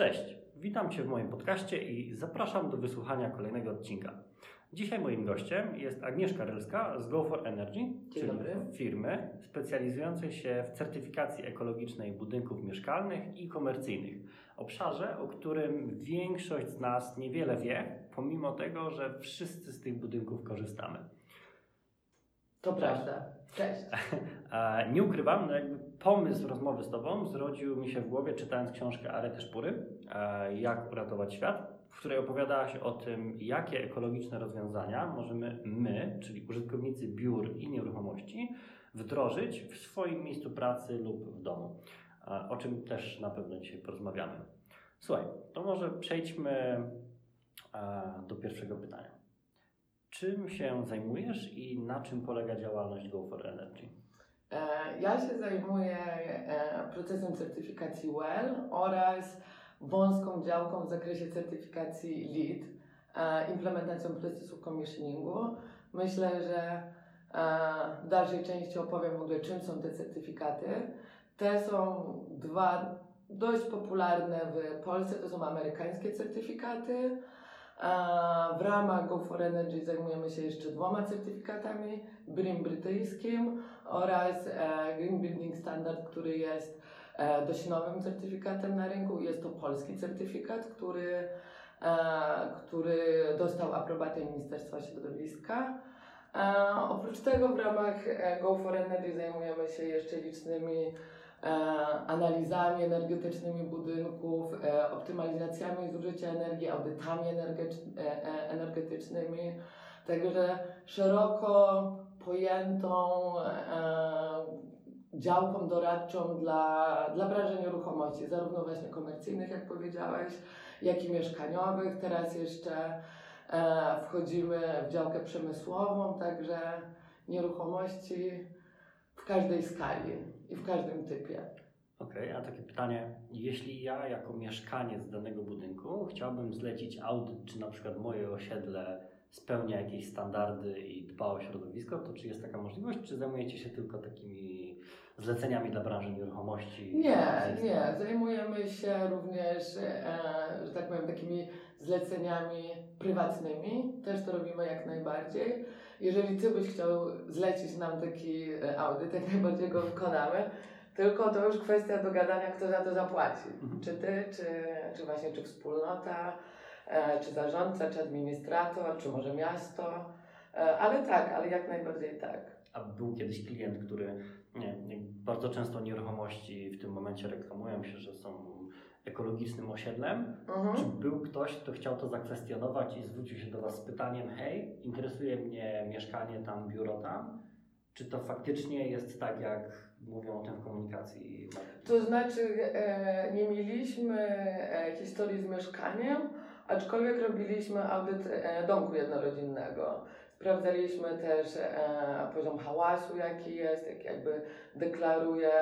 Cześć, witam Cię w moim podcaście i zapraszam do wysłuchania kolejnego odcinka. Dzisiaj moim gościem jest Agnieszka Relska z Go for Energy, czyli dobry. firmy specjalizującej się w certyfikacji ekologicznej budynków mieszkalnych i komercyjnych. Obszarze, o którym większość z nas niewiele wie, pomimo tego, że wszyscy z tych budynków korzystamy. To prawda. Cześć. Nie ukrywam, no jakby pomysł rozmowy z Tobą zrodził mi się w głowie czytając książkę Arety Szpury, e, Jak uratować świat, w której opowiadałaś o tym, jakie ekologiczne rozwiązania możemy my, czyli użytkownicy biur i nieruchomości, wdrożyć w swoim miejscu pracy lub w domu, e, o czym też na pewno dzisiaj porozmawiamy. Słuchaj, to może przejdźmy e, do pierwszego pytania. Czym się zajmujesz i na czym polega działalność Go for Energy? E, Ja się zajmuję e, procesem certyfikacji WELL oraz wąską działką w zakresie certyfikacji LEED, e, implementacją procesu commissioningu. Myślę, że w dalszej części opowiem w ogóle czym są te certyfikaty. Te są dwa dość popularne w Polsce, to są amerykańskie certyfikaty. W ramach Go for Energy zajmujemy się jeszcze dwoma certyfikatami, BRIM brytyjskim oraz e, Green Building Standard, który jest e, dość nowym certyfikatem na rynku. Jest to polski certyfikat, który, e, który dostał aprobatę Ministerstwa Środowiska. Oprócz tego w ramach Go for Energy zajmujemy się jeszcze licznymi analizami energetycznymi budynków, e, optymalizacjami zużycia energii, audytami e, e, energetycznymi. Także szeroko pojętą e, działką doradczą dla, dla branży nieruchomości, zarówno właśnie komercyjnych, jak powiedziałeś, jak i mieszkaniowych. Teraz jeszcze e, wchodzimy w działkę przemysłową, także nieruchomości w każdej skali i w każdym typie. Okej, a takie pytanie, jeśli ja jako mieszkaniec danego budynku chciałbym zlecić audyt, czy na przykład moje osiedle spełnia jakieś standardy i dba o środowisko, to czy jest taka możliwość, czy zajmujecie się tylko takimi zleceniami dla branży nieruchomości? Nie, nie. Zajmujemy się również, e, że tak powiem, takimi zleceniami prywatnymi. Też to robimy jak najbardziej. Jeżeli Ty byś chciał zlecić nam taki e, audyt, jak najbardziej go wykonamy. Tylko to już kwestia dogadania, kto za to zapłaci. Mhm. Czy Ty, czy, czy właśnie czy wspólnota, e, czy zarządca, czy administrator, czy może miasto. E, ale tak, ale jak najbardziej tak. A był kiedyś klient, który nie, nie, bardzo często nieruchomości w tym momencie reklamują się, że są ekologicznym osiedlem. Mhm. Czy był ktoś, kto chciał to zakwestionować i zwrócił się do Was z pytaniem: Hej, interesuje mnie mieszkanie tam, biuro tam? Czy to faktycznie jest tak, jak mówią o tym w komunikacji? To znaczy, e, nie mieliśmy e, historii z mieszkaniem, aczkolwiek robiliśmy audyt e, domku jednorodzinnego. Sprawdzaliśmy też e, poziom hałasu, jaki jest, jak jakby deklaruje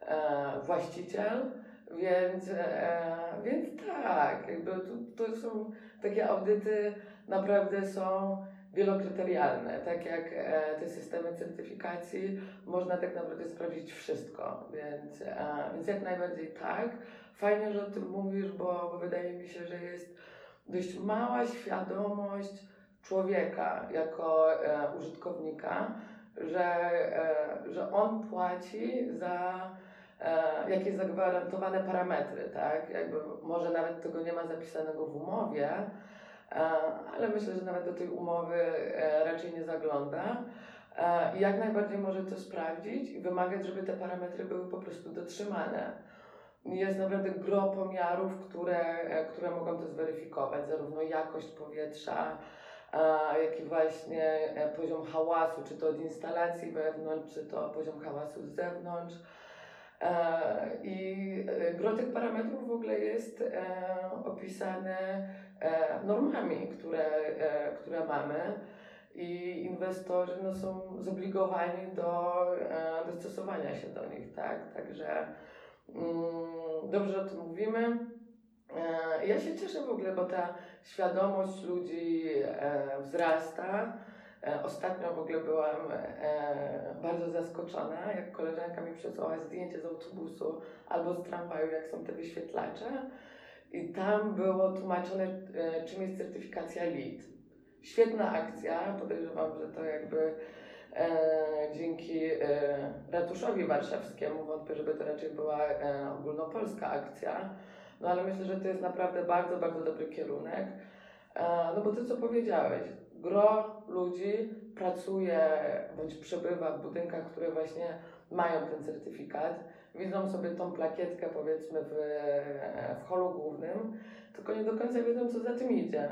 e, właściciel. Więc, e, więc tak, jakby to, to są takie audyty naprawdę są wielokryterialne. Tak jak e, te systemy certyfikacji, można tak naprawdę sprawdzić wszystko, więc, e, więc jak najbardziej tak. Fajnie, że o tym mówisz, bo, bo wydaje mi się, że jest dość mała świadomość człowieka jako e, użytkownika, że, e, że on płaci za jakieś zagwarantowane parametry, tak? Jakby może nawet tego nie ma zapisanego w umowie, e, ale myślę, że nawet do tej umowy e, raczej nie zagląda. E, jak najbardziej może to sprawdzić i wymagać, żeby te parametry były po prostu dotrzymane. Jest naprawdę gro pomiarów, które, e, które mogą to zweryfikować, zarówno jakość powietrza, e, jak i właśnie e, poziom hałasu, czy to od instalacji wewnątrz, czy to poziom hałasu z zewnątrz. E, I e, gro tych parametrów w ogóle jest e, opisane normami, które, które mamy. I inwestorzy no, są zobligowani do dostosowania się do nich, tak? Także mm, dobrze o tym mówimy. Ja się cieszę w ogóle, bo ta świadomość ludzi wzrasta. E, Ostatnio w ogóle byłam e, bardzo zaskoczona, jak koleżanka mi przesłała zdjęcie z autobusu albo z tramwaju, jak są te wyświetlacze. I tam było tłumaczone, e, czym jest certyfikacja LEED. Świetna akcja, podejrzewam, że to jakby dzięki ratuszowi warszawskiemu, wątpię, żeby to raczej była ogólnopolska akcja, no ale myślę, że to jest naprawdę bardzo, bardzo dobry kierunek. No bo to, co powiedziałeś, gro ludzi pracuje bądź przebywa w budynkach, które właśnie mają ten certyfikat, widzą sobie tą plakietkę powiedzmy w, w holu głównym, tylko nie do końca wiedzą, co za tym idzie.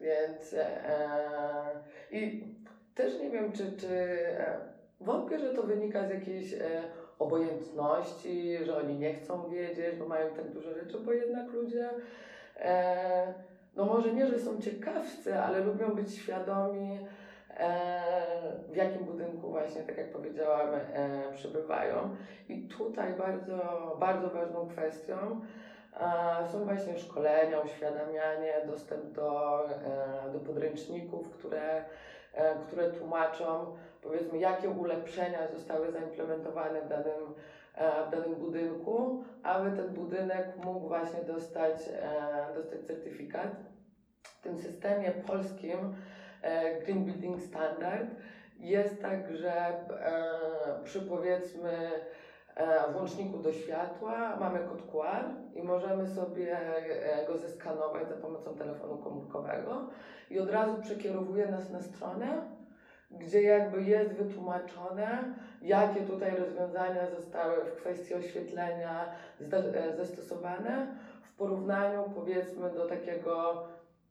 Więc e, i też nie wiem, czy, czy e, wątpię, że to wynika z jakiejś e, obojętności, że oni nie chcą wiedzieć, bo mają tak dużo rzeczy, bo jednak ludzie e, no może nie, że są ciekawscy, ale lubią być świadomi, e, w jakim budynku właśnie, tak jak powiedziałam, e, przebywają. I tutaj bardzo, bardzo ważną kwestią e, są właśnie szkolenia, uświadamianie, dostęp do, do podręczników, które, które tłumaczą, powiedzmy, jakie ulepszenia zostały zaimplementowane w danym, w danym budynku, aby ten budynek mógł właśnie dostać, e, dostać certyfikat. W tym systemie polskim e, Green Building Standard jest tak, że e, przy powiedzmy e, włączniku do światła mamy kod QR i możemy sobie e, go zeskanować za pomocą telefonu komórkowego i od razu przekierowuje nas na stronę, gdzie jakby jest wytłumaczone, jakie tutaj rozwiązania zostały w kwestii oświetlenia e, zastosowane w porównaniu powiedzmy do takiego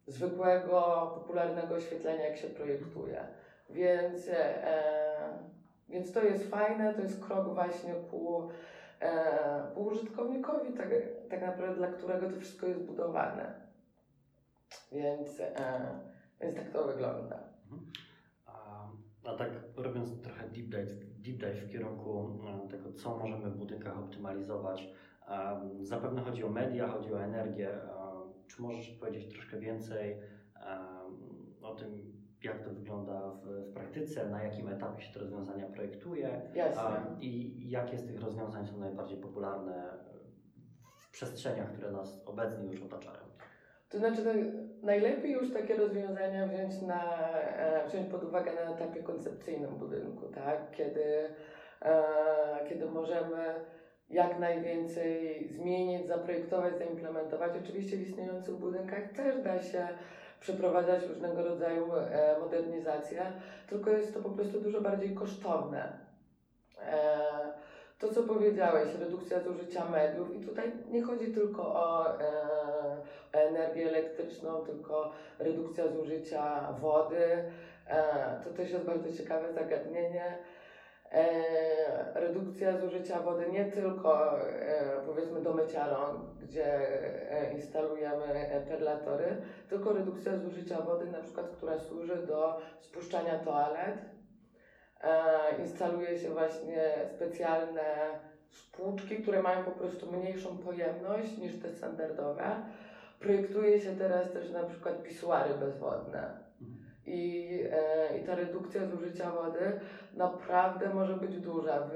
zwykłego, popularnego oświetlenia, jak się projektuje. Więc, e, więc to jest fajne, to jest krok właśnie ku, e, ku użytkownikowi, tak, tak naprawdę dla którego to wszystko jest budowane. Więc, e, więc tak to wygląda. A, tak robiąc trochę deep dive, deep dive w kierunku e, tego, co możemy w budynkach optymalizować, e, zapewne chodzi o media, chodzi o energię. E, Czy możesz powiedzieć troszkę więcej o tym, jak to wygląda w, w praktyce, na jakim etapie się te rozwiązania projektuje Jasne. i jakie z tych rozwiązań są najbardziej popularne w przestrzeniach, które nas obecnie już otaczają? To znaczy, no, najlepiej już takie rozwiązania wziąć, na, e, wziąć pod uwagę na etapie koncepcyjnym budynku, tak? Kiedy, e, kiedy możemy jak najwięcej zmienić, zaprojektować, zaimplementować. Oczywiście w istniejących budynkach też da się przeprowadzać różnego rodzaju e, modernizacje, tylko jest to po prostu dużo bardziej kosztowne. To, co powiedziałeś, redukcja zużycia mediów, i tutaj nie chodzi tylko o, e, energię elektryczną, tylko redukcja zużycia wody. E, to też jest bardzo ciekawe zagadnienie. E, redukcja zużycia wody nie tylko e, powiedzmy do mycia rąk, gdzie e, instalujemy perlatory, tylko redukcja zużycia wody, na przykład, która służy do spuszczania toalet. E, instaluje się właśnie specjalne szkółczki, które mają po prostu mniejszą pojemność niż te standardowe. Projektuje się teraz też na przykład pisuary bezwodne. I, e, I ta redukcja zużycia wody naprawdę może być duża. W,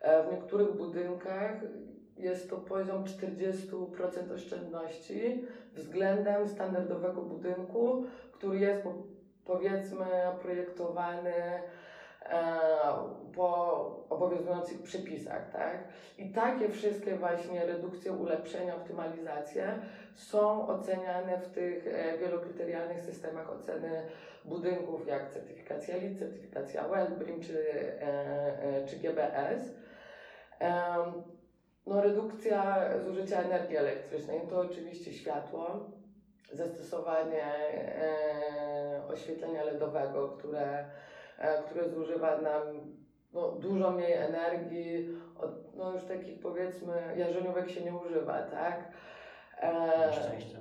e, w niektórych budynkach jest to poziom 40% oszczędności względem standardowego budynku, który jest po, powiedzmy projektowany po obowiązujących przepisach, tak? I takie wszystkie właśnie redukcje, ulepszenia, optymalizacje są oceniane w tych e, wielokryterialnych systemach oceny budynków, jak certyfikacja LEED, certyfikacja WELL, BREEAM czy, e, e, czy GBS. No, redukcja zużycia energii elektrycznej to oczywiście światło, zastosowanie e, oświetlenia LEDowego, które, e, które zużywa nam no, dużo mniej energii, od, no już takich powiedzmy jarzeniówek się nie używa, tak? E, Na szczęście.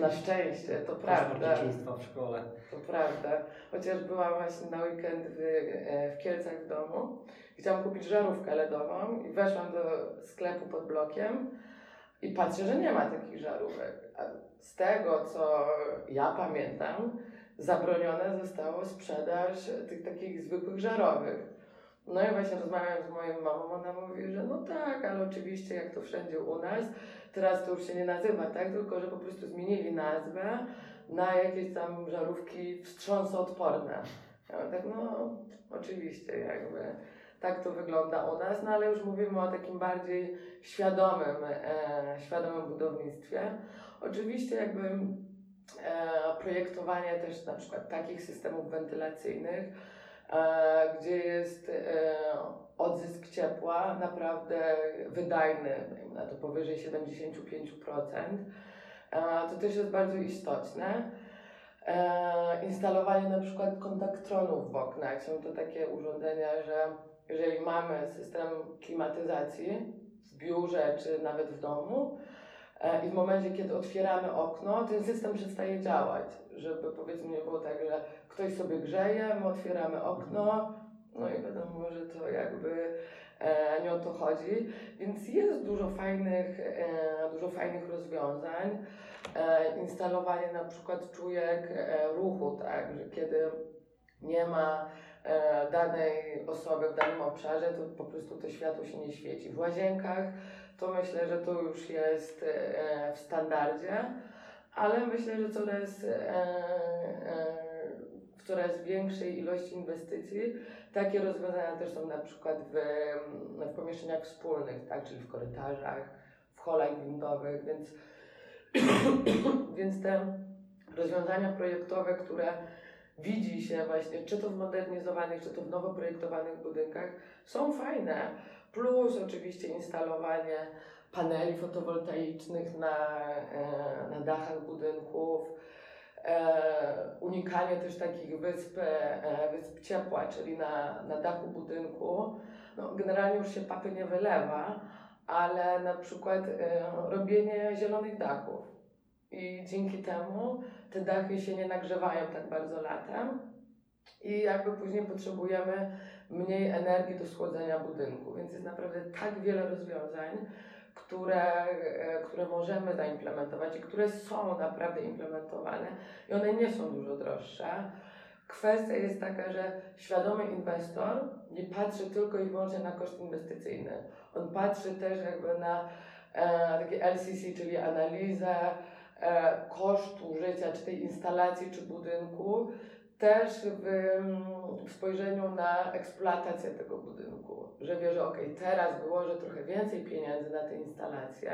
na szczęście, to prawda. dzieciństwa w szkole. To prawda. Chociaż byłam właśnie na weekend w, e, w Kielcach w domu. Chciałam kupić żarówkę LEDową i weszłam do sklepu pod blokiem i patrzę, że nie ma takich żarówek. A z tego, co ja pamiętam, zabronione zostało sprzedaż tych takich zwykłych żarowych. No i właśnie rozmawiam z moją mamą, ona mówi, że no tak, ale oczywiście jak to wszędzie u nas, teraz to już się nie nazywa tak, tylko że po prostu zmienili nazwę na jakieś tam żarówki wstrząsoodporne. Ja tak, no oczywiście jakby tak to wygląda u nas, no ale już mówimy o takim bardziej świadomym, e, świadomym budownictwie. Oczywiście jakby projektowanie też na przykład takich systemów wentylacyjnych, e, gdzie jest e, odzysk ciepła naprawdę wydajny, dajmy na to powyżej 75%, e, to też jest bardzo istotne. E, instalowanie na przykład kontaktronów w oknach. Są to takie urządzenia, że jeżeli mamy system klimatyzacji w biurze czy nawet w domu e, i w momencie, kiedy otwieramy okno, ten system przestaje działać, żeby powiedzmy nie było tak, że ktoś sobie grzeje, my otwieramy okno, no i wiadomo, że to jakby e, nie o to chodzi. Więc jest dużo fajnych, e, dużo fajnych rozwiązań. E, instalowanie na przykład czujek e, ruchu, tak, że kiedy nie ma e, danej osoby w danym obszarze, to po prostu to światło się nie świeci. W łazienkach to myślę, że to już jest e, w standardzie, ale myślę, że coraz, e, e, w coraz większej ilości inwestycji takie rozwiązania też są na przykład w, w pomieszczeniach wspólnych, tak, czyli w korytarzach, w holach windowych, więc, więc te rozwiązania projektowe, które widzi się właśnie, czy to w modernizowanych, czy to w nowo projektowanych budynkach, są fajne. Plus oczywiście instalowanie paneli fotowoltaicznych na, e, na dachach budynków, e, unikanie też takich wysp, e, wysp ciepła, czyli na, na dachu budynku. No, generalnie już się papy nie wylewa, ale na przykład robienie zielonych dachów. I dzięki temu te dachy się nie nagrzewają tak bardzo latem i jakby później potrzebujemy mniej energii do schłodzenia budynku. Więc jest naprawdę tak wiele rozwiązań, które, e, które możemy zaimplementować i które są naprawdę implementowane i one nie są dużo droższe. Kwestia jest taka, że świadomy inwestor nie patrzy tylko i wyłącznie na koszt inwestycyjny. On patrzy też jakby na e, takie LCC, czyli analizę e, kosztu życia, czy tej instalacji, czy budynku, też w, w spojrzeniu na eksploatację tego budynku. Że wie, że ok, teraz wyłożę trochę więcej pieniędzy na tę instalację,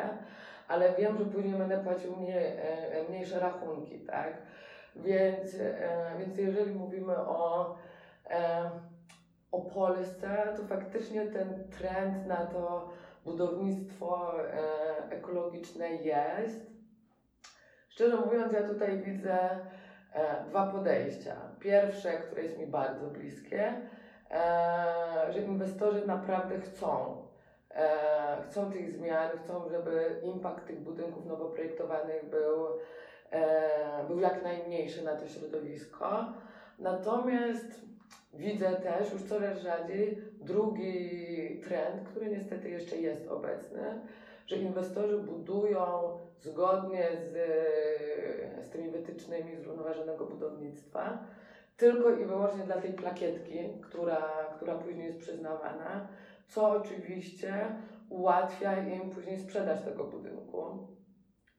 ale wiem, że później będę płacił mniej, e, mniejsze rachunki, tak? Więc, e, więc jeżeli mówimy o, e, o Polsce, to faktycznie ten trend na to budownictwo e, ekologiczne jest. Szczerze mówiąc, ja tutaj widzę e, dwa podejścia. Pierwsze, które jest mi bardzo bliskie, e, że inwestorzy naprawdę chcą. E, chcą tych zmian, chcą, żeby impact tych budynków nowo projektowanych był, e, był jak najmniejszy na to środowisko. Natomiast widzę też już coraz rzadziej drugi trend, który niestety jeszcze jest obecny, że inwestorzy budują zgodnie z, z tymi wytycznymi zrównoważonego budownictwa tylko i wyłącznie dla tej plakietki, która, która później jest przyznawana, co oczywiście ułatwia im później sprzedaż tego budynku.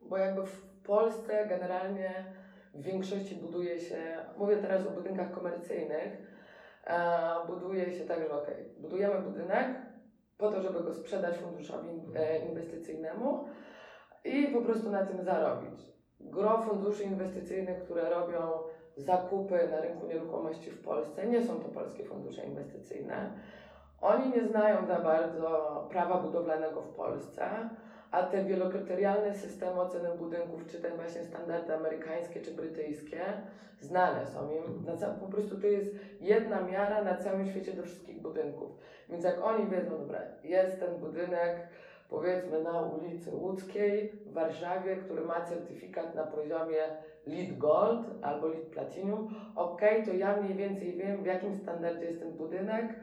Bo jakby w Polsce generalnie w większości buduje się, mówię teraz o budynkach komercyjnych, e, buduje się tak, że ok, budujemy budynek po to, żeby go sprzedać funduszowi e, inwestycyjnemu i po prostu na tym zarobić. Gro funduszy inwestycyjnych, które robią zakupy na rynku nieruchomości w Polsce, nie są to polskie fundusze inwestycyjne. Oni nie znają za bardzo prawa budowlanego w Polsce, a te wielokryterialne systemy oceny budynków, czy te właśnie standardy amerykańskie czy brytyjskie, znane są im. Po prostu to jest jedna miara na całym świecie do wszystkich budynków. Więc jak oni wiedzą, dobra, jest ten budynek, powiedzmy na ulicy Łódzkiej w Warszawie, który ma certyfikat na poziomie LEED Gold albo LEED Platinum, ok, to ja mniej więcej wiem, w jakim standardzie jest ten budynek,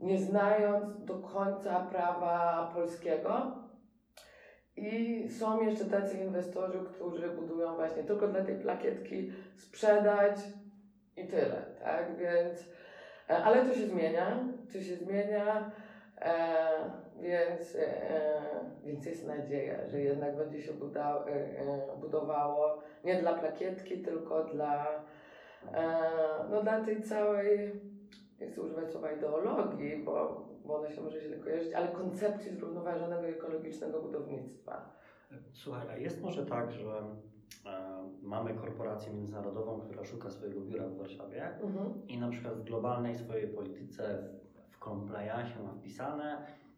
nie znając do końca prawa polskiego. I są jeszcze tacy inwestorzy, którzy budują właśnie tylko dla tej plakietki sprzedać i tyle, tak? Więc E, ale to się zmienia, to się zmienia, e, więc, e, więc jest nadzieja, że jednak będzie się buda, e, e, budowało nie dla plakietki, tylko dla, e, no, dla tej całej, nie chcę używać słowa ideologii, bo, bo ona się może źle kojarzyć, ale koncepcji zrównoważonego ekologicznego budownictwa. Słuchaj, a jest może tak, że e, mamy korporację międzynarodową, która szuka swojego biura w Warszawie Mhm. i na przykład w globalnej swojej polityce w, w compliance ma wpisane, e,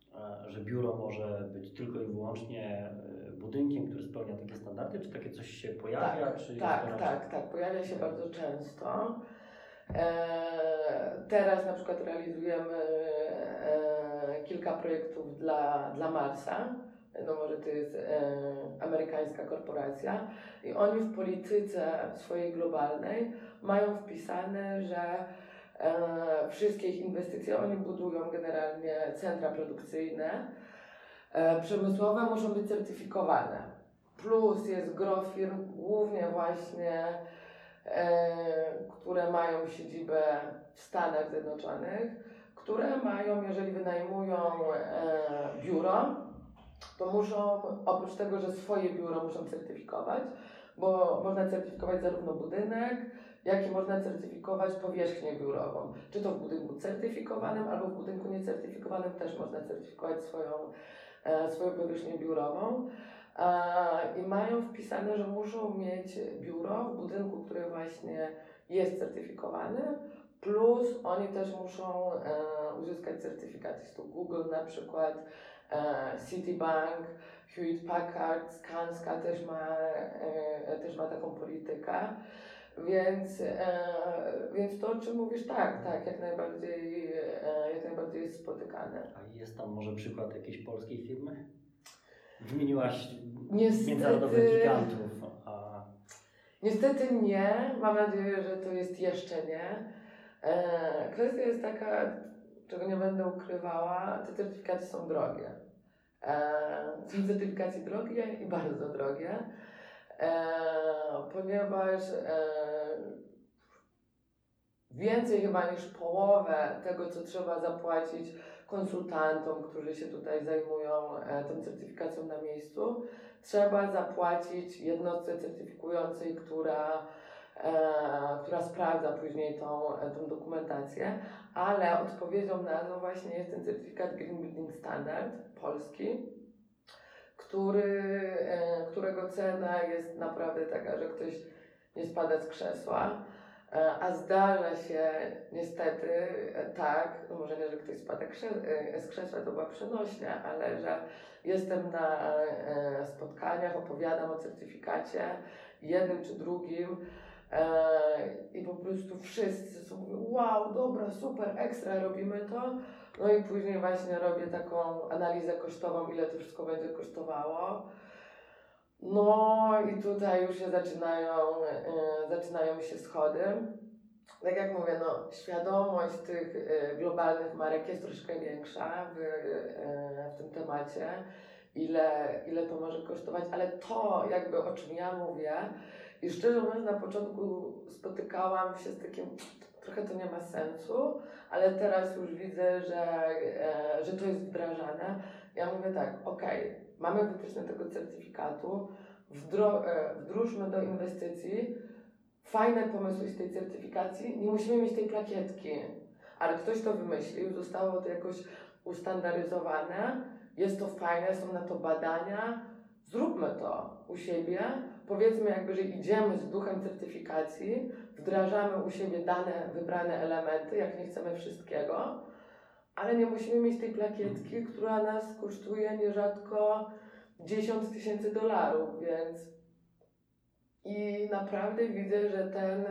że biuro może być tylko i wyłącznie e, budynkiem, który spełnia takie standardy, czy takie coś się pojawia? Tak, czy tak, raczej- tak, tak, pojawia się bardzo często. E, teraz na przykład realizujemy e, kilka projektów dla, dla Marsa. No może to jest e, amerykańska korporacja i oni w polityce swojej globalnej mają wpisane, że e, wszystkie ich inwestycje, oni budują generalnie centra produkcyjne, e, przemysłowe muszą być certyfikowane. Plus jest gro firm, głównie właśnie, e, które mają siedzibę w Stanach Zjednoczonych, które mają, jeżeli wynajmują biuro, to muszą, oprócz tego, że swoje biuro muszą certyfikować, bo można certyfikować zarówno budynek, jak i można certyfikować powierzchnię biurową. Czy to w budynku certyfikowanym, albo w budynku niecertyfikowanym też można certyfikować swoją, e, swoją powierzchnię biurową. E, I mają wpisane, że muszą mieć biuro w budynku, który właśnie jest certyfikowany, plus oni też muszą e, uzyskać certyfikaty. Jest to Google na przykład, Citibank, Hewitt Packard, Skanska też ma, też ma taką politykę. Więc, e, więc to, o czym mówisz, tak, tak, jak najbardziej, e, jak najbardziej jest spotykane. A jest tam może przykład jakiejś polskiej firmy? Wymieniłaś Niestety- międzynarodowych gigantów, a Niestety nie, mam nadzieję, że to jest jeszcze nie. E, kwestia jest taka, czego nie będę ukrywała, te certyfikaty są drogie. E, są certyfikacje drogie i bardzo drogie, ponieważ e, więcej chyba niż połowę tego, co trzeba zapłacić konsultantom, którzy się tutaj zajmują e, tą certyfikacją na miejscu, trzeba zapłacić jednostce certyfikującej, która, e, która sprawdza później tą, e, tą dokumentację, ale odpowiedzią na to właśnie jest ten certyfikat Green Building Standard polski, który, e, którego cena jest naprawdę taka, że ktoś nie spada z krzesła. E, A zdarza się niestety e, tak, może nie, że ktoś spada z krzesła, to była przenośnia, ale że jestem na spotkaniach, opowiadam o certyfikacie, jednym czy drugim i po prostu wszyscy mówią, wow, dobra, super, ekstra, robimy to. No i później właśnie robię taką analizę kosztową, ile to wszystko będzie kosztowało. No i tutaj już się zaczynają, e, zaczynają się schody. Tak jak mówię, no, świadomość tych e, globalnych marek jest troszkę większa w, e, w tym temacie, ile, ile to może kosztować, ale to jakby o czym ja mówię i szczerze mówiąc na początku spotykałam się z takim, trochę to nie ma sensu, ale teraz już widzę, że, e, że to jest wdrażane. Ja mówię tak, okej, mamy wytyczne tego certyfikatu, wdro, e, wdróżmy do inwestycji. Fajne pomysły z tej certyfikacji, nie musimy mieć tej plakietki, ale ktoś to wymyślił, zostało to jakoś ustandaryzowane, jest to fajne, są na to badania, zróbmy to u siebie, powiedzmy jakby, że idziemy z duchem certyfikacji, wdrażamy u siebie dane, wybrane elementy, jak nie chcemy wszystkiego, ale nie musimy mieć tej plakietki, która nas kosztuje nierzadko 10 tysięcy dolarów, więc i naprawdę widzę, że ten,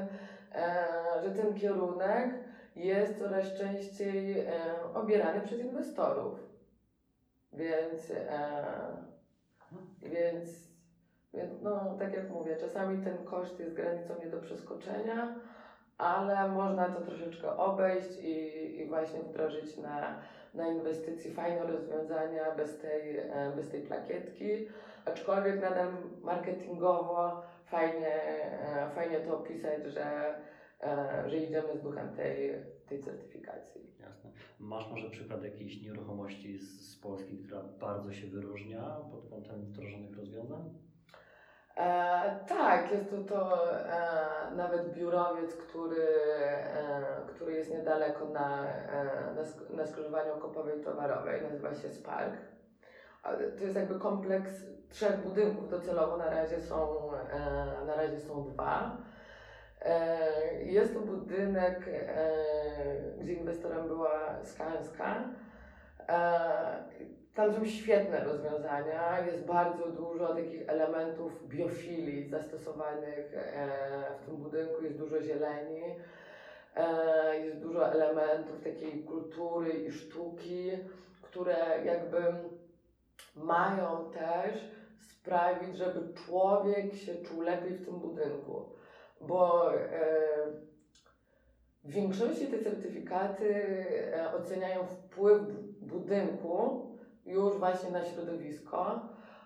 e, że ten kierunek jest coraz częściej e, obierany przez inwestorów. Więc, e, więc, więc no, tak jak mówię, czasami ten koszt jest granicą nie do przeskoczenia, ale można to troszeczkę obejść i, i właśnie wdrożyć na, na inwestycji fajne rozwiązania bez tej, e, bez tej plakietki, aczkolwiek nadal marketingowo fajnie, e, fajnie to opisać, że, e, że idziemy z duchem tej, tej certyfikacji. Jasne. Masz może przykład jakiejś nieruchomości z, z Polski, która bardzo się wyróżnia pod kątem wdrożonych rozwiązań? E, tak, jest to, to e, nawet biurowiec, który, e, który jest niedaleko na, e, na, sk- na skrzyżowaniu Kopowej Towarowej, nazywa się Spark. To jest jakby kompleks trzech budynków docelowo, na razie są, e, na razie są dwa. E, Jest to budynek, gdzie inwestorem była Skanska. Tam są świetne rozwiązania, jest bardzo dużo takich elementów biofilii zastosowanych e, w tym budynku, jest dużo zieleni, e, jest dużo elementów takiej kultury i sztuki, które jakby mają też sprawić, żeby człowiek się czuł lepiej w tym budynku. Bo e, w większości te certyfikaty oceniają wpływ budynku już właśnie na środowisko,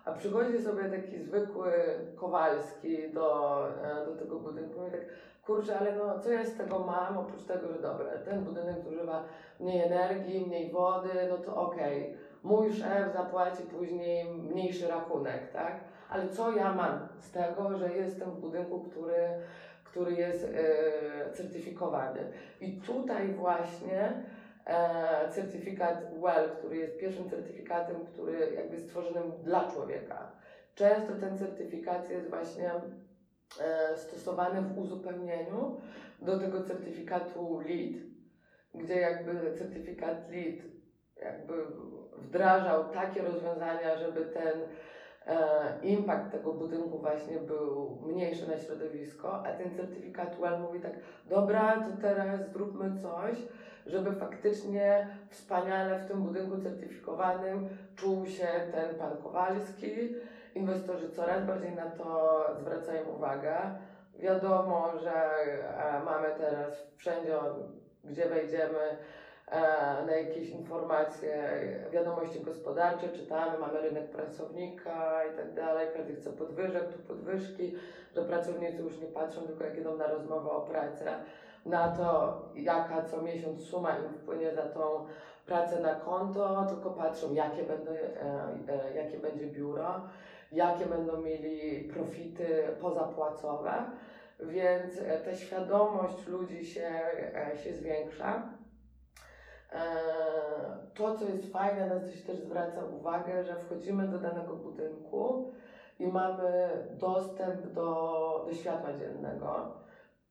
a przychodzi sobie taki zwykły Kowalski do, e, do tego budynku i tak, kurczę, ale no co ja z tego mam, oprócz tego, że dobra, ten budynek zużywa mniej energii, mniej wody, no to okej, mój szef zapłaci później mniejszy rachunek, tak? Ale co ja mam z tego, że jestem w budynku, który, który jest e, certyfikowany? I tutaj właśnie certyfikat WELL, który jest pierwszym certyfikatem, który jakby stworzonym dla człowieka. Często ten certyfikat jest właśnie e, stosowany w uzupełnieniu do tego certyfikatu LEED, gdzie jakby certyfikat LEED jakby wdrażał takie rozwiązania, żeby ten e, impact tego budynku właśnie był mniejszy na środowisko, a ten certyfikat WELL mówi tak, dobra, to teraz zróbmy coś, żeby faktycznie wspaniale w tym budynku certyfikowanym czuł się ten pan Kowalski. Inwestorzy coraz bardziej na to zwracają uwagę. Wiadomo, że e, mamy teraz wszędzie, gdzie wejdziemy, e, na jakieś informacje, wiadomości gospodarcze, czytamy, mamy rynek pracownika i tak dalej, każdy chce podwyżek, tu podwyżki, że pracownicy już nie patrzą tylko jak idą na rozmowę o pracę, na to jaka co miesiąc suma im wpłynie za tą pracę na konto, tylko patrzą jakie, będą, e, e, jakie będzie biuro, jakie będą mieli profity pozapłacowe, więc e, ta świadomość ludzi się, e, się zwiększa. E, To, co jest fajne, na co się też zwraca uwagę, że wchodzimy do danego budynku i mamy dostęp do, do światła dziennego.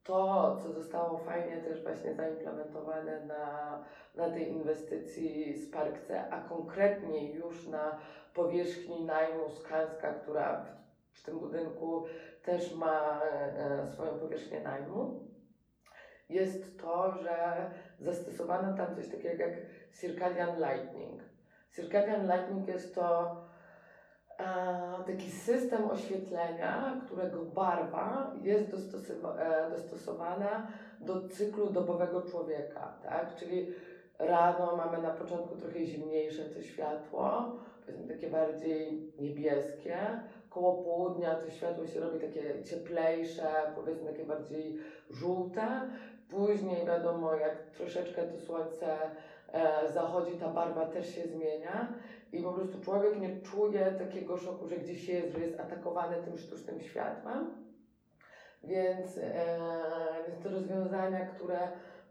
To, co zostało fajnie też właśnie zaimplementowane na, na tej inwestycji Sparkce, a konkretnie już na powierzchni najmu Skanska, która w, w tym budynku też ma e, swoją powierzchnię najmu, jest to, że zastosowano tam coś takiego jak Circadian Lightning. Circadian Lightning jest to e, taki system oświetlenia, którego barwa jest e, dostosowana do cyklu dobowego człowieka, tak? Czyli rano mamy na początku trochę zimniejsze to światło, powiedzmy takie bardziej niebieskie, koło południa to światło się robi takie cieplejsze, powiedzmy takie bardziej żółte, później wiadomo jak troszeczkę to słońce e, zachodzi, ta barwa też się zmienia i po prostu człowiek nie czuje takiego szoku, że gdzieś jest, że jest atakowany tym sztucznym światłem. Więc, e, więc te rozwiązania, które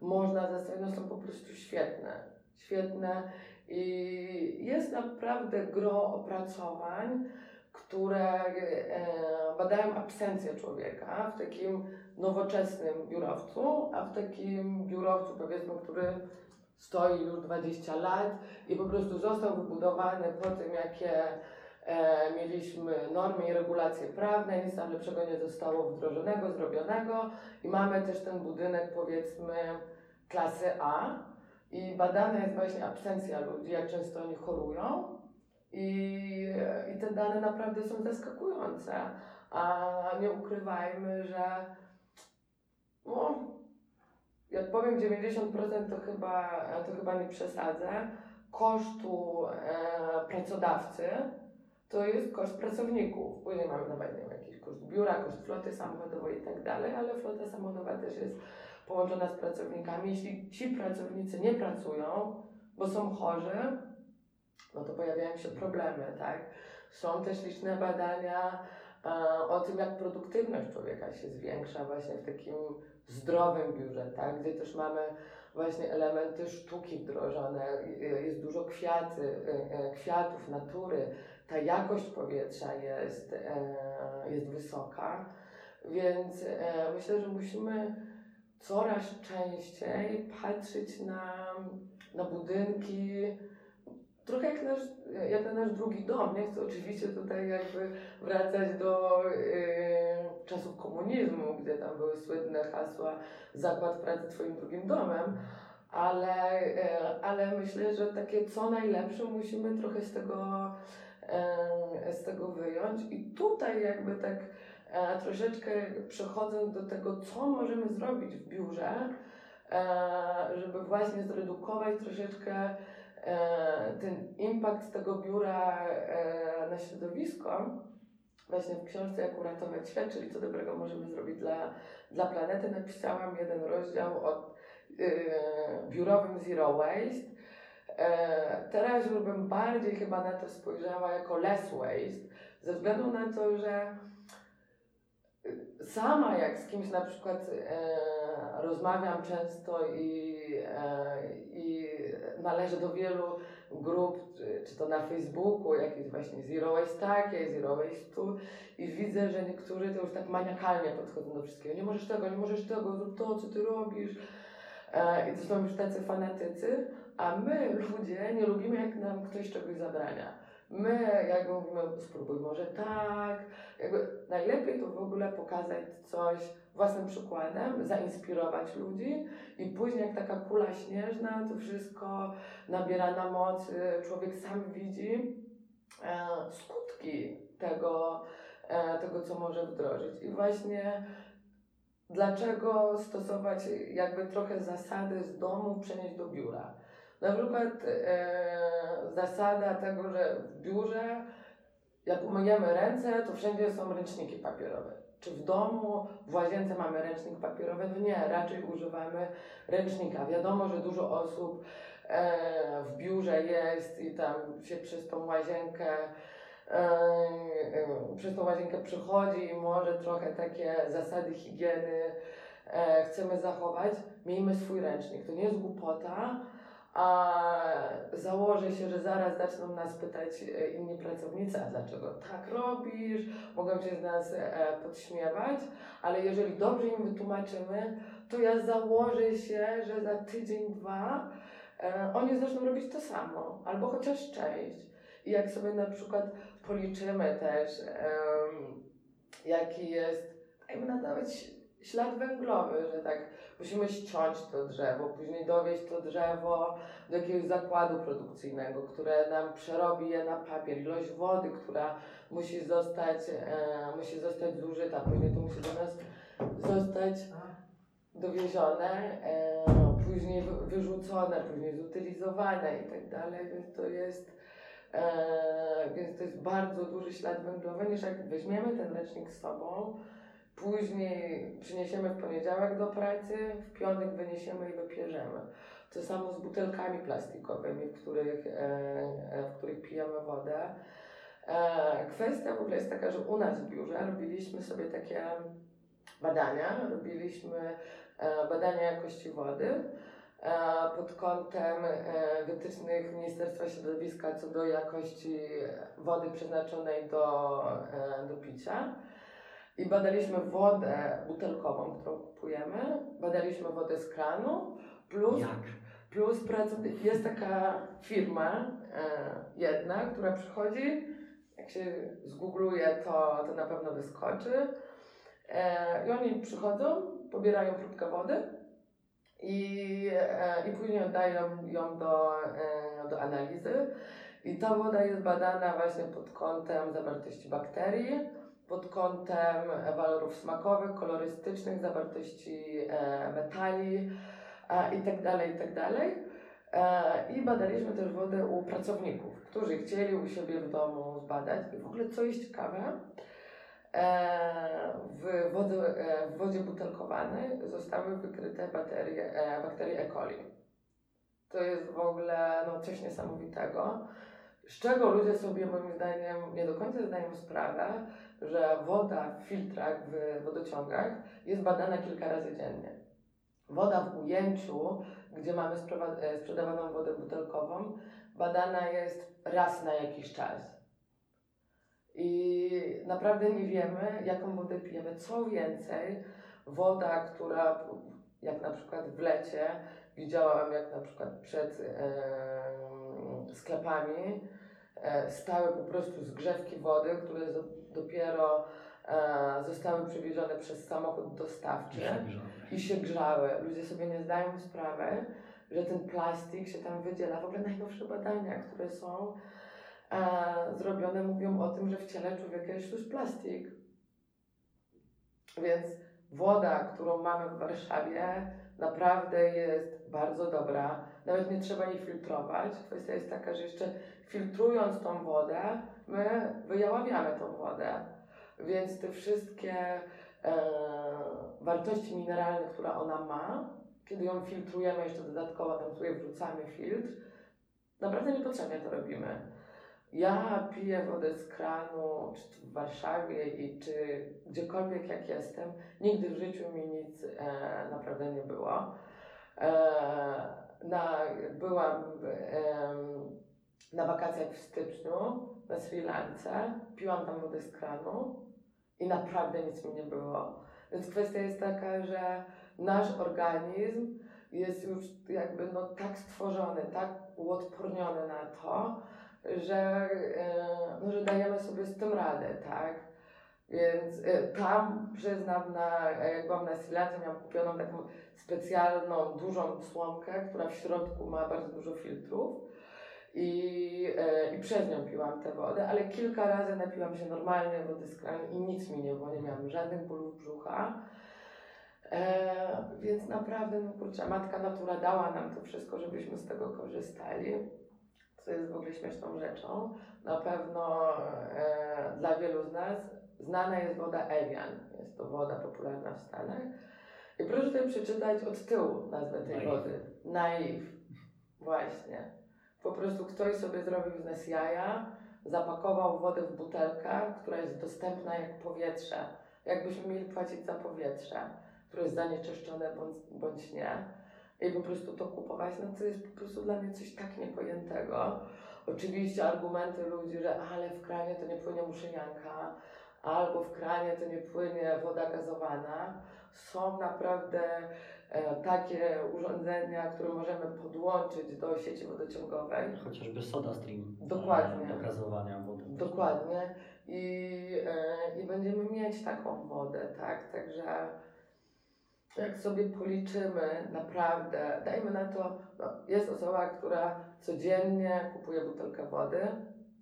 można zastosować, no są po prostu świetne. Świetne i jest naprawdę gro opracowań, które e, badają absencję człowieka w takim nowoczesnym biurowcu, a w takim biurowcu powiedzmy, który stoi już 20 lat i po prostu został wybudowany po tym, jakie e, mieliśmy normy i regulacje prawne, nic tam lepszego nie zostało wdrożonego, zrobionego i mamy też ten budynek powiedzmy klasy A i badana jest właśnie absencja ludzi, jak często oni chorują i, i te dane naprawdę są zaskakujące, a nie ukrywajmy, że no, jak powiem 90% to chyba, to chyba nie przesadzę, kosztu e, pracodawcy to jest koszt pracowników. Później mamy nawet nie wiem, jakiś koszt biura, koszt floty samochodowej i tak dalej, ale flota samochodowa też jest połączona z pracownikami. Jeśli ci pracownicy nie pracują, bo są chorzy, no to pojawiają się problemy, tak? Są też liczne badania e, o tym, jak produktywność człowieka się zwiększa właśnie w takim zdrowym biurze, tak? Gdzie też mamy właśnie elementy sztuki wdrożone, jest dużo kwiaty, e, kwiatów, natury, ta jakość powietrza jest, e, jest wysoka, więc e, myślę, że musimy coraz częściej patrzeć na, na budynki, trochę jak, nasz, jak na nasz drugi dom. Nie chcę oczywiście tutaj jakby wracać do yy, czasów komunizmu, gdzie tam były słynne hasła zakład pracy twoim drugim domem, ale, yy, ale myślę, że takie co najlepsze musimy trochę z tego, yy, z tego wyjąć. I tutaj jakby tak e, troszeczkę przechodząc do tego, co możemy zrobić w biurze, e, żeby właśnie zredukować troszeczkę E, ten impact tego biura e, na środowisko, właśnie w książce Jak uratować świat, czyli co dobrego możemy zrobić dla, dla planety, napisałam jeden rozdział o e, biurowym zero waste. Teraz już bym bardziej chyba na to spojrzała jako less waste, ze względu na to, że sama jak z kimś na przykład e, rozmawiam często i, e, i należę do wielu grup, czy, to na Facebooku, jakieś właśnie Zero Waste takie, Zero Waste tu i widzę, że niektórzy to już tak maniakalnie podchodzą do wszystkiego. Nie możesz tego, nie możesz tego, zrób to, co ty robisz. E, I to są już tacy fanatycy, a my, ludzie, nie lubimy, jak nam ktoś czegoś zabrania. My jakby mówimy, spróbuj może tak, jakby najlepiej to w ogóle pokazać coś własnym przykładem, zainspirować ludzi i później jak taka kula śnieżna, to wszystko nabiera na mocy, człowiek sam widzi e, skutki tego, e, tego, co może wdrożyć. I właśnie dlaczego stosować jakby trochę zasady z domu przenieść do biura. Na przykład e, zasada tego, że w biurze, jak umyjemy ręce, to wszędzie są ręczniki papierowe. Czy w domu, w łazience mamy ręcznik papierowy? No nie, raczej używamy ręcznika. Wiadomo, że dużo osób e, w biurze jest i tam się przez tą łazienkę e, e przez tą łazienkę przychodzi i może trochę takie zasady higieny e, chcemy zachować. Miejmy swój ręcznik. To nie jest głupota, a założę się, że zaraz zaczną nas pytać e, inni pracownicy, a dlaczego tak robisz, mogą się z nas e, podśmiewać, ale jeżeli dobrze im wytłumaczymy, to ja założę się, że za tydzień, dwa e, oni zaczną robić to samo, albo chociaż część. I jak sobie na przykład policzymy też, jaki jest, dajmy nawet ślad węglowy, że tak musimy ściąć to drzewo, później dowieść to drzewo do jakiegoś zakładu produkcyjnego, które nam przerobi je na papier, ilość wody, która musi zostać, e, musi zostać zużyta, później to musi do nas zostać dowiezione, e, później wyrzucone, później zutylizowane i tak dalej, więc to jest e, więc to jest bardzo duży ślad węglowy, niż jak weźmiemy ten ręcznik z sobą, Później przyniesiemy w poniedziałek do pracy, w piątek wyniesiemy i wypierzemy. To samo z butelkami plastikowymi, w których, e, e, w których pijemy wodę. E, kwestia w ogóle jest taka, że u nas w biurze robiliśmy sobie takie badania, robiliśmy badania jakości wody pod kątem wytycznych Ministerstwa Środowiska co do jakości wody przeznaczonej do, do picia. I badaliśmy wodę butelkową, którą kupujemy, badaliśmy wodę z kranu, plus, Jak? plus jest taka firma e, jedna, która przychodzi, jak się zgoogluje, to, to na pewno wyskoczy. E, I oni przychodzą, pobierają próbkę wody i, e, i później oddają ją do, e, do analizy. I ta woda jest badana właśnie pod kątem zawartości bakterii, pod kątem walorów smakowych, kolorystycznych, zawartości e, metali e, itd., tak itd. Tak e, I badaliśmy też wodę u pracowników, którzy chcieli u siebie w domu zbadać. I w ogóle co jest ciekawe, w, wodzie, w wodzie butelkowanej zostały wykryte baterie, e, bakterie E. coli. To jest w ogóle no, coś niesamowitego, z czego ludzie sobie moim zdaniem nie do końca zdają sprawę, że woda w filtrach, w wodociągach jest badana kilka razy dziennie. Woda w ujęciu, gdzie mamy e, sprzedawaną wodę butelkową, badana jest raz na jakiś czas. I naprawdę nie wiemy, jaką wodę pijemy. Co więcej, woda, która jak na przykład w lecie, widziałam jak na przykład przed em, sklepami e, stały po prostu zgrzewki wody, które dopiero e, zostały przewiezione przez samochód dostawczy i się grzały. Ludzie sobie nie zdają sprawy, że ten plastik się tam wydziela. W ogóle najnowsze badania, które są e, zrobione, mówią o tym, że w ciele człowieka jest już plastik. Więc woda, którą mamy w Warszawie, naprawdę jest bardzo dobra. Nawet nie trzeba jej filtrować. Kwestia jest taka, że jeszcze filtrując tą wodę, my wyjaławiamy tą wodę. Więc te wszystkie e, wartości mineralne, które ona ma, kiedy ją filtrujemy, jeszcze dodatkowo tam sobie wrzucamy filtr, naprawdę niepotrzebnie to robimy. Ja piję wodę z kranu, czy w Warszawie, i czy gdziekolwiek jak jestem. Nigdy w życiu mi nic e, naprawdę nie było. E, na, byłam na wakacjach w styczniu na Sri Lance, piłam tam wodę z kranu i naprawdę nic mi nie było. Więc kwestia jest taka, że nasz organizm jest już jakby no tak stworzony, tak uodporniony na to, że, no, że dajemy sobie z tym radę, tak? Więc e, tam przyznam, na, jak byłam na Sri miałam kupioną taką specjalną, dużą słomkę, która w środku ma bardzo dużo filtrów i, e, i przez nią piłam tę wodę, ale kilka razy napiłam się normalnie wody z kranu i nic mi nie było, nie miałam żadnych bólów brzucha. E, więc naprawdę, no kurczę, Matka Natura dała nam to wszystko, żebyśmy z tego korzystali, co jest w ogóle śmieszną rzeczą. Na pewno e, dla wielu z nas znana jest woda Evian. Jest to woda popularna w Stanach. I proszę tutaj przeczytać od tyłu nazwę tej Naiv. wody. Naiv. Właśnie. Po prostu ktoś sobie zrobił z nas jaja, zapakował wodę w butelkę, która jest dostępna jak powietrze. Jakbyśmy mieli płacić za powietrze, które jest zanieczyszczone bądź, bądź nie. I po prostu to kupować, no to jest po prostu dla mnie coś tak niepojętego. Oczywiście argumenty ludzi, że ale w kranie to nie płynie muszynianka, albo w kranie to nie płynie woda gazowana. Są naprawdę e, takie urządzenia, które możemy podłączyć do sieci wodociągowej. Chociażby soda stream. Dokładnie. e, Do gazowania wody. Dokładnie. I, e, I będziemy mieć taką wodę, tak? Także jak sobie policzymy, naprawdę, dajmy na to, no, jest osoba, która codziennie kupuje butelkę wody,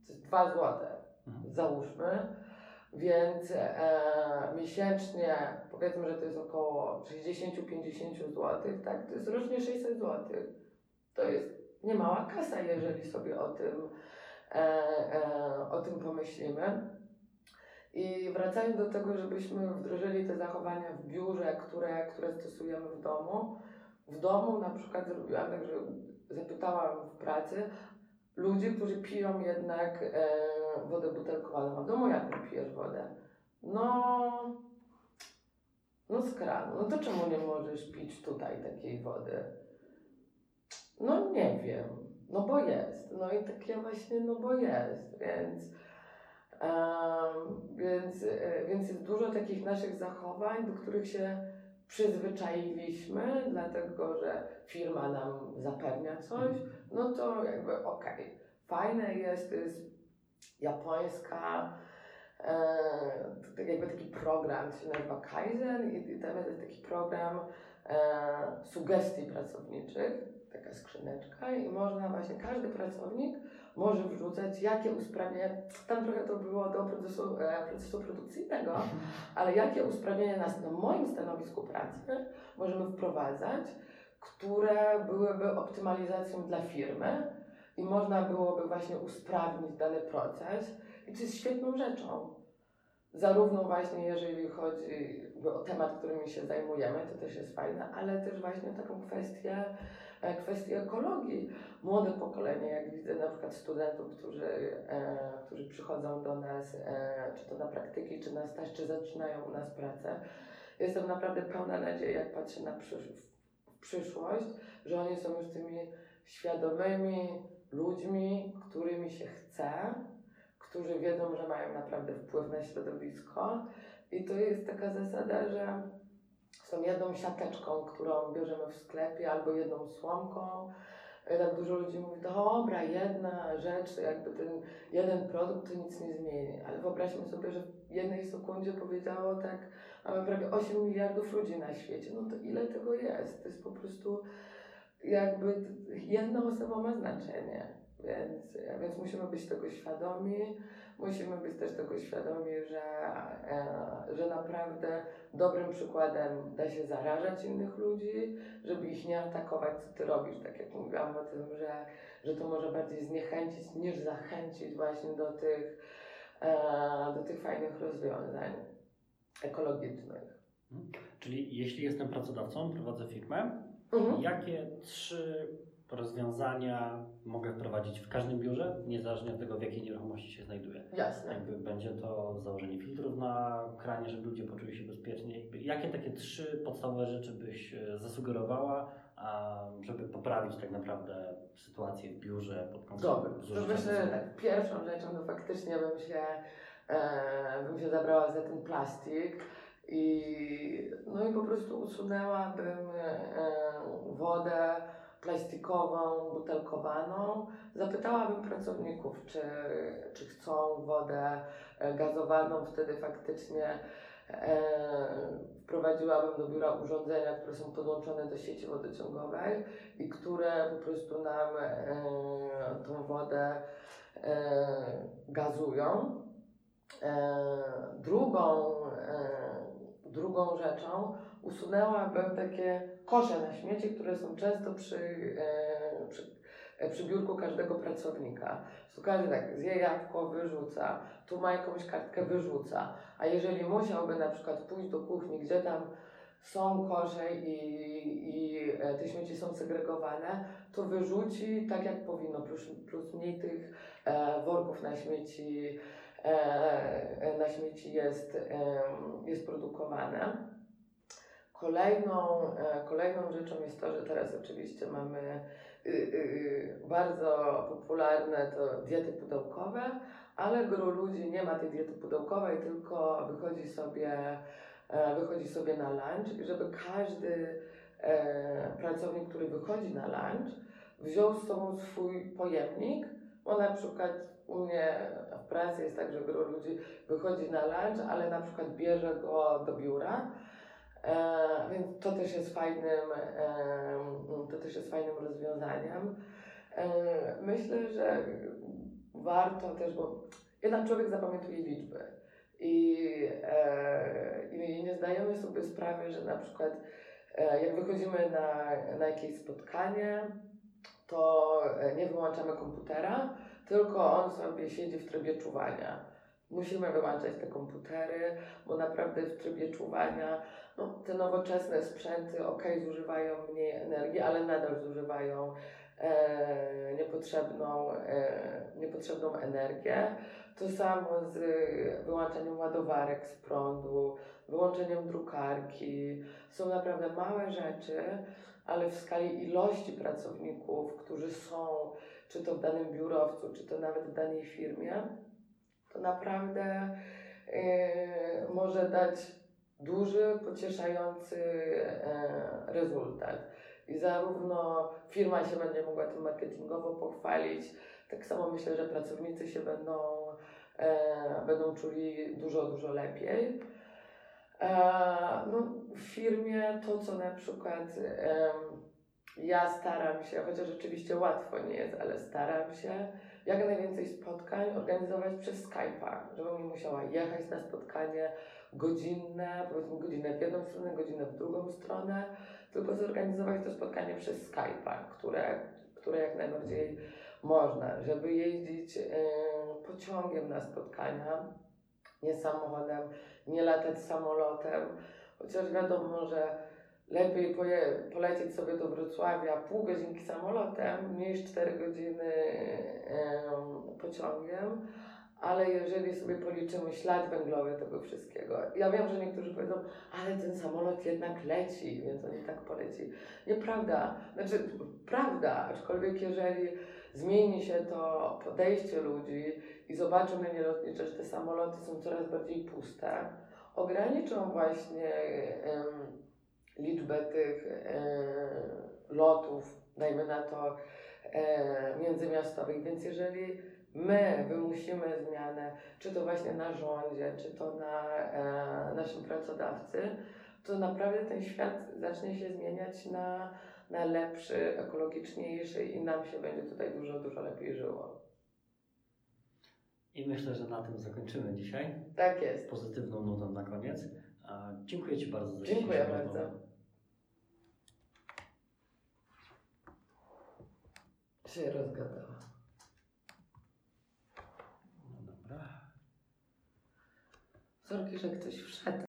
to jest 2 złote, Mhm. załóżmy, więc e, miesięcznie, powiedzmy, że to jest około 60-50 zł, tak? To jest rocznie 600 zł. To jest niemała kasa, jeżeli sobie o tym, e, e, o tym pomyślimy. I wracając do tego, żebyśmy wdrożyli te zachowania w biurze, które, które stosujemy w domu. W domu na przykład zrobiłam tak, że zapytałam w pracy ludzi, którzy piją jednak e, wodę butelkowaną. A w domu jaką pijesz wodę? No, no z kranu. No to czemu nie możesz pić tutaj takiej wody? No nie wiem. No bo jest. No i takie właśnie, no bo jest. Więc więc, e, więc jest dużo takich naszych zachowań, do których się przyzwyczailiśmy, dlatego że firma nam zapewnia coś, no to jakby okej. Fajne jest, to jest japońska, e, jakby taki program, to się nazywa Kaizen i, i tam jest taki program e, sugestii pracowniczych, taka skrzyneczka i można właśnie, każdy pracownik może wrzucać, jakie usprawnienia, tam trochę to było do procesu, e, procesu produkcyjnego, ale jakie usprawnienia na, na moim stanowisku pracy możemy wprowadzać, które byłyby optymalizacją dla firmy i można byłoby właśnie usprawnić dany proces i to jest świetną rzeczą. Zarówno właśnie jeżeli chodzi, o temat, którymi się zajmujemy, to też jest fajne, ale też właśnie taką kwestię, e, kwestię ekologii. Młode pokolenie, jak widzę na przykład studentów, którzy, e, którzy przychodzą do nas, e, czy to na praktyki, czy na staż, czy zaczynają u nas pracę, jestem naprawdę pełna nadziei, jak patrzę na przysz- w przyszłość, że oni są już tymi świadomymi ludźmi, którymi się chce, którzy wiedzą, że mają naprawdę wpływ na środowisko. I to jest taka zasada, że są jedną siateczką, którą bierzemy w sklepie, albo jedną słomką. Tak dużo ludzi mówi, dobra, jedna rzecz, jakby ten jeden produkt to nic nie zmieni. Ale wyobraźmy sobie, że w jednej sekundzie powiedziało tak, mamy prawie 8 miliardów ludzi na świecie. No to ile tego jest? To jest po prostu jakby jedna osoba ma znaczenie. Więc, więc musimy być tego świadomi. Musimy być też tego świadomi, że, e, że naprawdę dobrym przykładem da się zarażać innych ludzi, żeby ich nie atakować, co ty robisz, tak jak mówiłam o tym, że, że to może bardziej zniechęcić niż zachęcić właśnie do tych, e, do tych fajnych rozwiązań ekologicznych. Czyli jeśli jestem pracodawcą, prowadzę firmę, Mhm. jakie trzy rozwiązania mogę wprowadzić w każdym biurze, niezależnie od tego, w jakiej nieruchomości się znajduję? Jasne. Jakby będzie to założenie filtrów na kranie, żeby ludzie poczuli się bezpiecznie. Jakie takie trzy podstawowe rzeczy byś e, zasugerowała, żeby poprawić tak naprawdę sytuację w biurze pod kątem Dobra, to myślę, że tak, pierwszą rzeczą to faktycznie bym się, bym się zabrała za ten plastik i, no i po prostu usunęłabym e, wodę plastikową, butelkowaną. Zapytałabym pracowników, czy, czy chcą wodę e, gazowaną, wtedy faktycznie e, wprowadziłabym do biura urządzenia, które są podłączone do sieci wodociągowej i które po prostu nam e, tą wodę e, gazują. E, drugą, e, drugą rzeczą usunęłabym takie kosze na śmieci, które są często przy, e, przy, przy biurku każdego pracownika. Każdy tak zje jabłko, wyrzuca, tu ma jakąś kartkę, wyrzuca. A jeżeli musiałby na przykład pójść do kuchni, gdzie tam są kosze i, i te śmieci są segregowane, to wyrzuci tak jak powinno, plus, plus mniej tych e, worków na śmieci, na śmieci jest, jest produkowane. Kolejną, e, kolejną rzeczą jest to, że teraz oczywiście mamy y, y, y, bardzo popularne to diety pudełkowe, ale gro ludzi nie ma tej diety pudełkowej, tylko wychodzi sobie, e, wychodzi sobie na lunch i żeby każdy e, pracownik, który wychodzi na lunch, wziął z sobą swój pojemnik, bo na przykład u mnie pracy jest tak, że gro ludzi wychodzi na lunch, ale na przykład bierze go do biura. E, więc to też jest fajnym, e, to też jest fajnym rozwiązaniem. E, myślę, że warto też, bo jednak człowiek zapamiętuje liczby i, e, i nie zdajemy sobie sprawy, że na przykład e, jak wychodzimy na, na jakieś spotkanie, to e, nie wyłączamy komputera, tylko on sobie siedzi w trybie czuwania. Musimy wyłączać te komputery, bo naprawdę w trybie czuwania no, te nowoczesne sprzęty ok, zużywają mniej energii, ale nadal zużywają e, niepotrzebną, e, niepotrzebną energię. To samo z wyłączeniem ładowarek z prądu, wyłączeniem drukarki. Są naprawdę małe rzeczy, ale w skali ilości pracowników, którzy są, czy to w danym biurowcu, czy to nawet w danej firmie, to naprawdę e, może dać duży, pocieszający e, rezultat. I zarówno firma się będzie mogła tym marketingowo pochwalić, tak samo myślę, że pracownicy się będą, e, będą czuli dużo, dużo lepiej. No, w firmie to, co na przykład ja staram się, chociaż rzeczywiście łatwo nie jest, ale staram się jak najwięcej spotkań organizować przez Skype'a, żebym nie musiała jechać na spotkanie godzinne, powiedzmy godzinę w jedną stronę, godzinę w drugą stronę, tylko zorganizować to spotkanie przez Skype'a, które, które jak najbardziej można, żeby jeździć e, pociągiem na spotkania, nie samochodem, nie latać samolotem, Chociaż wiadomo, że lepiej poje, polecieć sobie do Wrocławia pół godzinki samolotem niż 4 godziny em, pociągiem. Ale jeżeli sobie policzymy ślad węglowy tego wszystkiego, ja wiem, że niektórzy powiedzą, ale ten samolot jednak leci, więc on i tak poleci. Nieprawda. Znaczy, prawda, aczkolwiek jeżeli zmieni się to podejście ludzi i zobaczą linie lotnicze, że te samoloty są coraz bardziej puste, ograniczą właśnie liczbę tych em, lotów, dajmy na to, e, międzymiastowych. Więc jeżeli my wymusimy zmianę, czy to właśnie na rządzie, czy to na e, naszym pracodawcy, to naprawdę ten świat zacznie się zmieniać na, na lepszy, ekologiczniejszy i nam się będzie tutaj dużo, dużo lepiej żyło. I myślę, że na tym zakończymy dzisiaj. Tak jest. Pozytywną nutą na koniec. Dziękuję Ci bardzo za Dziękuję bardzo. Się rozgadała. No dobra. Sorki, że ktoś wszedł.